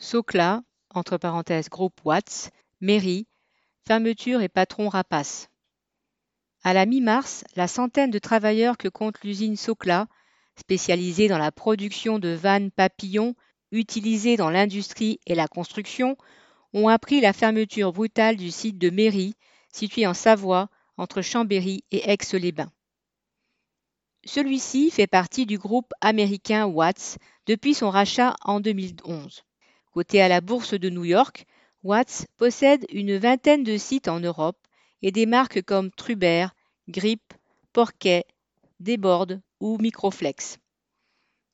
Socla, entre parenthèses groupe Watts, mairie, fermeture et patron rapace. À la mi-mars, la centaine de travailleurs que compte l'usine Socla, spécialisée dans la production de vannes papillons utilisées dans l'industrie et la construction, ont appris la fermeture brutale du site de Mairie, situé en Savoie, entre Chambéry et Aix-les-Bains. Celui-ci fait partie du groupe américain Watts depuis son rachat en 2011. Côté à la bourse de New York, Watts possède une vingtaine de sites en Europe et des marques comme Trubert, Grip, Porquet, Déborde ou Microflex.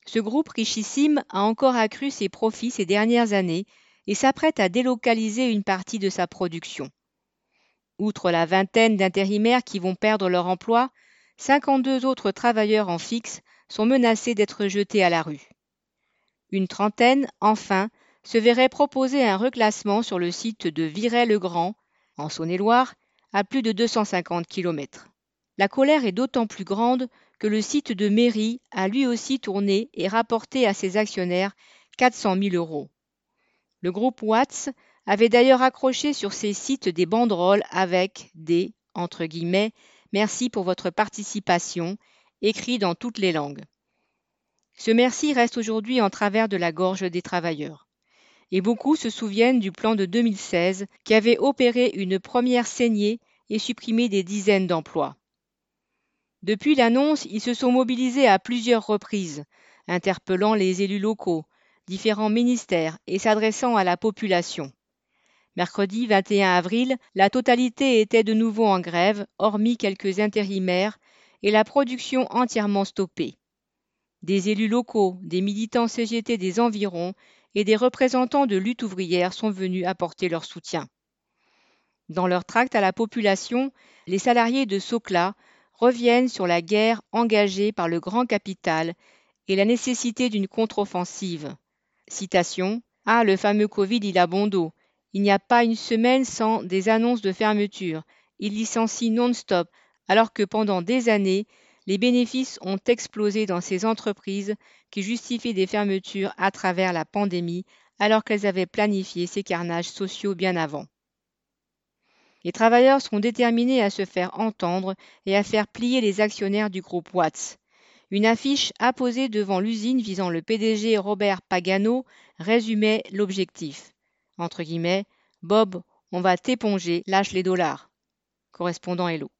Ce groupe richissime a encore accru ses profits ces dernières années et s'apprête à délocaliser une partie de sa production. Outre la vingtaine d'intérimaires qui vont perdre leur emploi, 52 autres travailleurs en fixe sont menacés d'être jetés à la rue. Une trentaine, enfin, se verrait proposer un reclassement sur le site de Viray-le-Grand, en Saône-et-Loire, à plus de 250 km. La colère est d'autant plus grande que le site de mairie a lui aussi tourné et rapporté à ses actionnaires 400 000 euros. Le groupe Watts avait d'ailleurs accroché sur ses sites des banderoles avec des entre guillemets merci pour votre participation écrit dans toutes les langues. Ce merci reste aujourd'hui en travers de la gorge des travailleurs et beaucoup se souviennent du plan de 2016 qui avait opéré une première saignée et supprimé des dizaines d'emplois. Depuis l'annonce, ils se sont mobilisés à plusieurs reprises, interpellant les élus locaux, différents ministères et s'adressant à la population. Mercredi 21 avril, la totalité était de nouveau en grève, hormis quelques intérimaires, et la production entièrement stoppée. Des élus locaux, des militants CGT des environs et des représentants de lutte ouvrière sont venus apporter leur soutien. Dans leur tract à la population, les salariés de Socla reviennent sur la guerre engagée par le grand capital et la nécessité d'une contre-offensive. Citation Ah, le fameux Covid, il a bon dos. Il n'y a pas une semaine sans des annonces de fermeture. Il licencie non-stop, alors que pendant des années, les bénéfices ont explosé dans ces entreprises qui justifient des fermetures à travers la pandémie alors qu'elles avaient planifié ces carnages sociaux bien avant. Les travailleurs seront déterminés à se faire entendre et à faire plier les actionnaires du groupe Watts. Une affiche apposée devant l'usine visant le PDG Robert Pagano résumait l'objectif. Entre guillemets, Bob, on va t'éponger, lâche les dollars. Correspondant Hello.